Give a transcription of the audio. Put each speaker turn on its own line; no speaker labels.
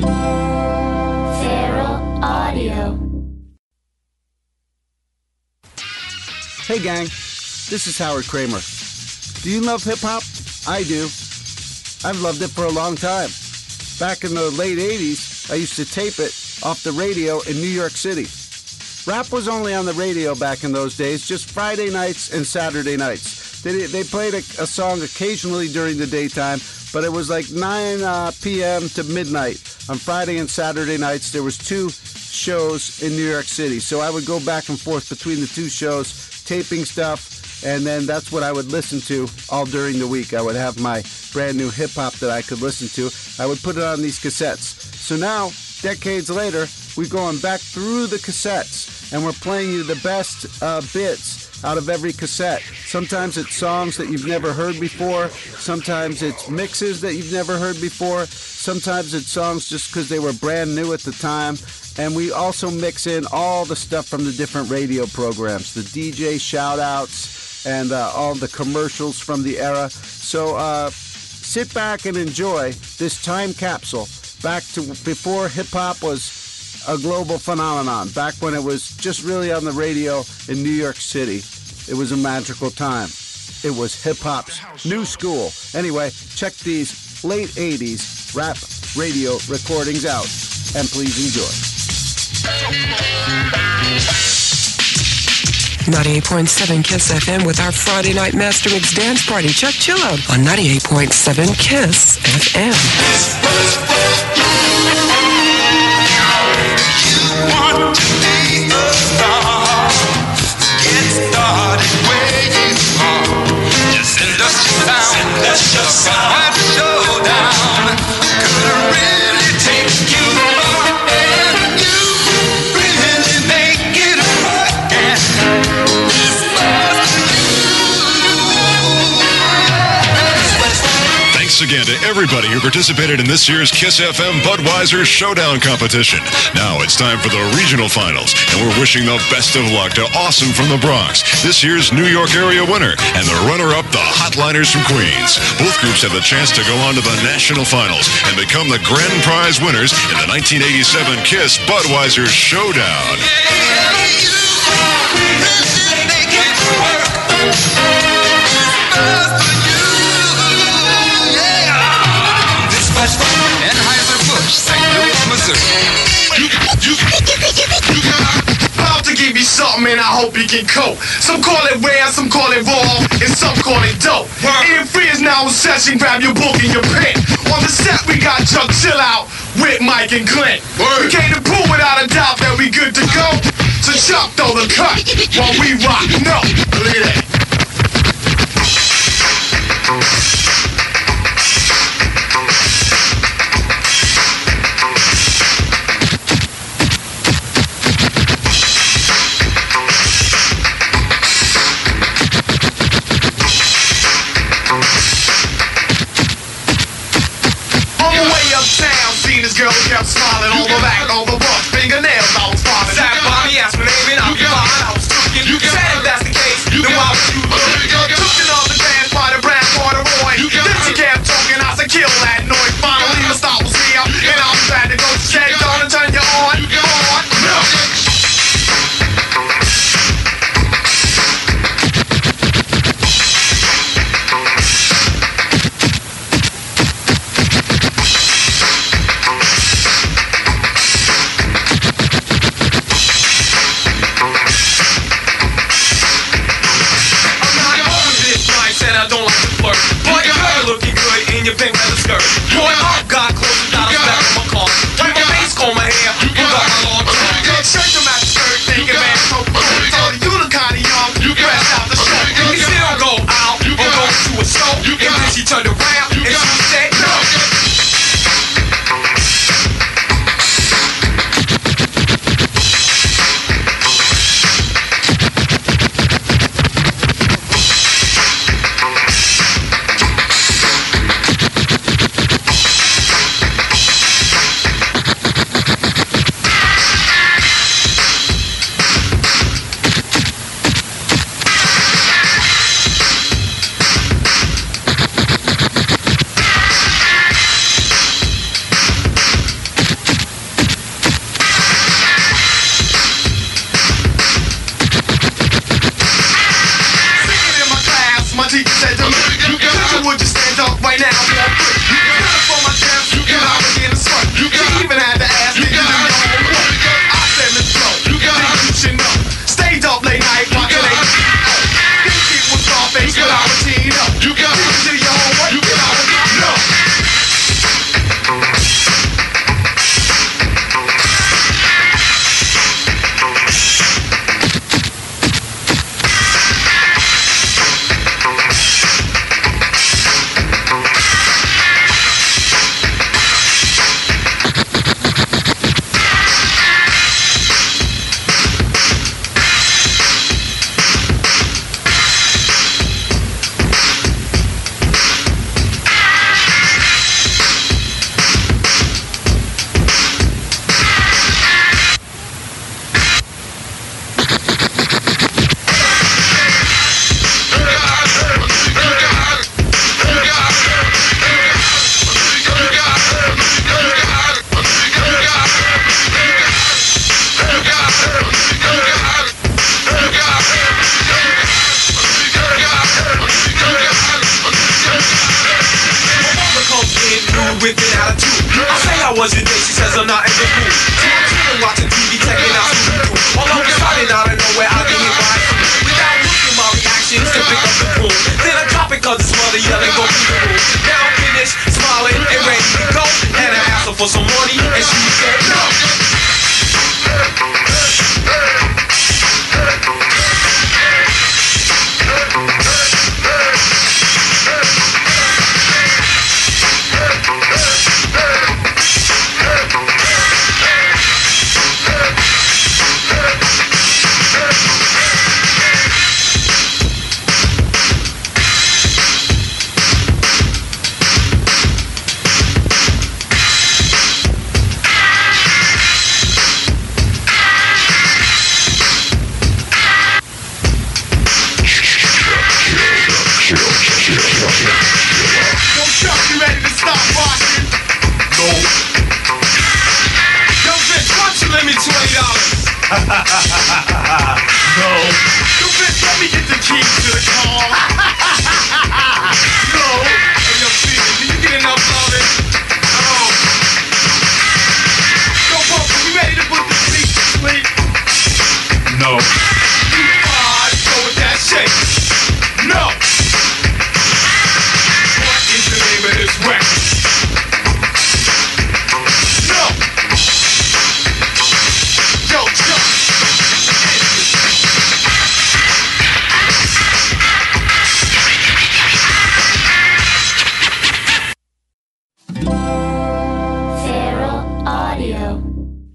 Feral Audio.
Hey, gang. This is Howard Kremer. Do you love hip hop? I do. I've loved it for a long time. Back in the late 80s, I used to tape it off the radio in New York City. Rap was only on the radio back in those days, just Friday nights and Saturday nights. They, they played a, a song occasionally during the daytime, but it was like 9 uh, p.m. to midnight on Friday and Saturday nights. There was two shows in New York City, so I would go back and forth between the two shows, taping stuff, and then that's what I would listen to all during the week. I would have my brand new hip hop that I could listen to. I would put it on these cassettes. So now, decades later, we're going back through the cassettes and we're playing you the best uh, bits out of every cassette. Sometimes it's songs that you've never heard before. Sometimes it's mixes that you've never heard before. Sometimes it's songs just because they were brand new at the time. And we also mix in all the stuff from the different radio programs, the DJ shout outs, and uh, all the commercials from the era. So uh, sit back and enjoy this time capsule back to before hip hop was a global phenomenon, back when it was just really on the radio in New York City. It was a magical time. It was hip hop's new school. Anyway, check these late 80s rap radio recordings out and please enjoy.
98.7 Kiss FM with our Friday night Master Mix Dance Party. Chuck Chill Out on 98.7 Kiss FM.
To
everybody who participated in this year's Kiss FM Budweiser Showdown competition. Now it's time for the regional finals, and we're wishing the best of luck to Awesome from the Bronx, this year's New York area winner, and the runner-up, the Hotliners from Queens. Both groups have the chance to go on to the national finals and become the grand prize winners in the 1987 Kiss Budweiser Showdown.
Something and I hope you can cope. Some call it rare, some call it raw, and some call it dope. Ian Free is now in session, grab your book and your pen. On the set we got Chuck Chill Out with Mike and Clint. We came to prove without a doubt that we good to go. So Chuck throw the cut while we rock. Girl kept smiling on the back, on the butt, fingernails I was farming. Sat by me, asked name, and I'll be fine. big leather skirt. Boy, I God, How was your day? She says I'm not in the mood. So I'm chilling, watching TV, checking out Scooby-Doo. All of a sudden, out of nowhere, I hit by a crew. Without looking, my reactions to pick up the broom. Then I drop it cause it's mother yelling, go through the room. Now I'm finished, smiling and ready to go. No. Bitch, let me get the keys to the car. no. Hey, yo, Steven, do you get enough loving?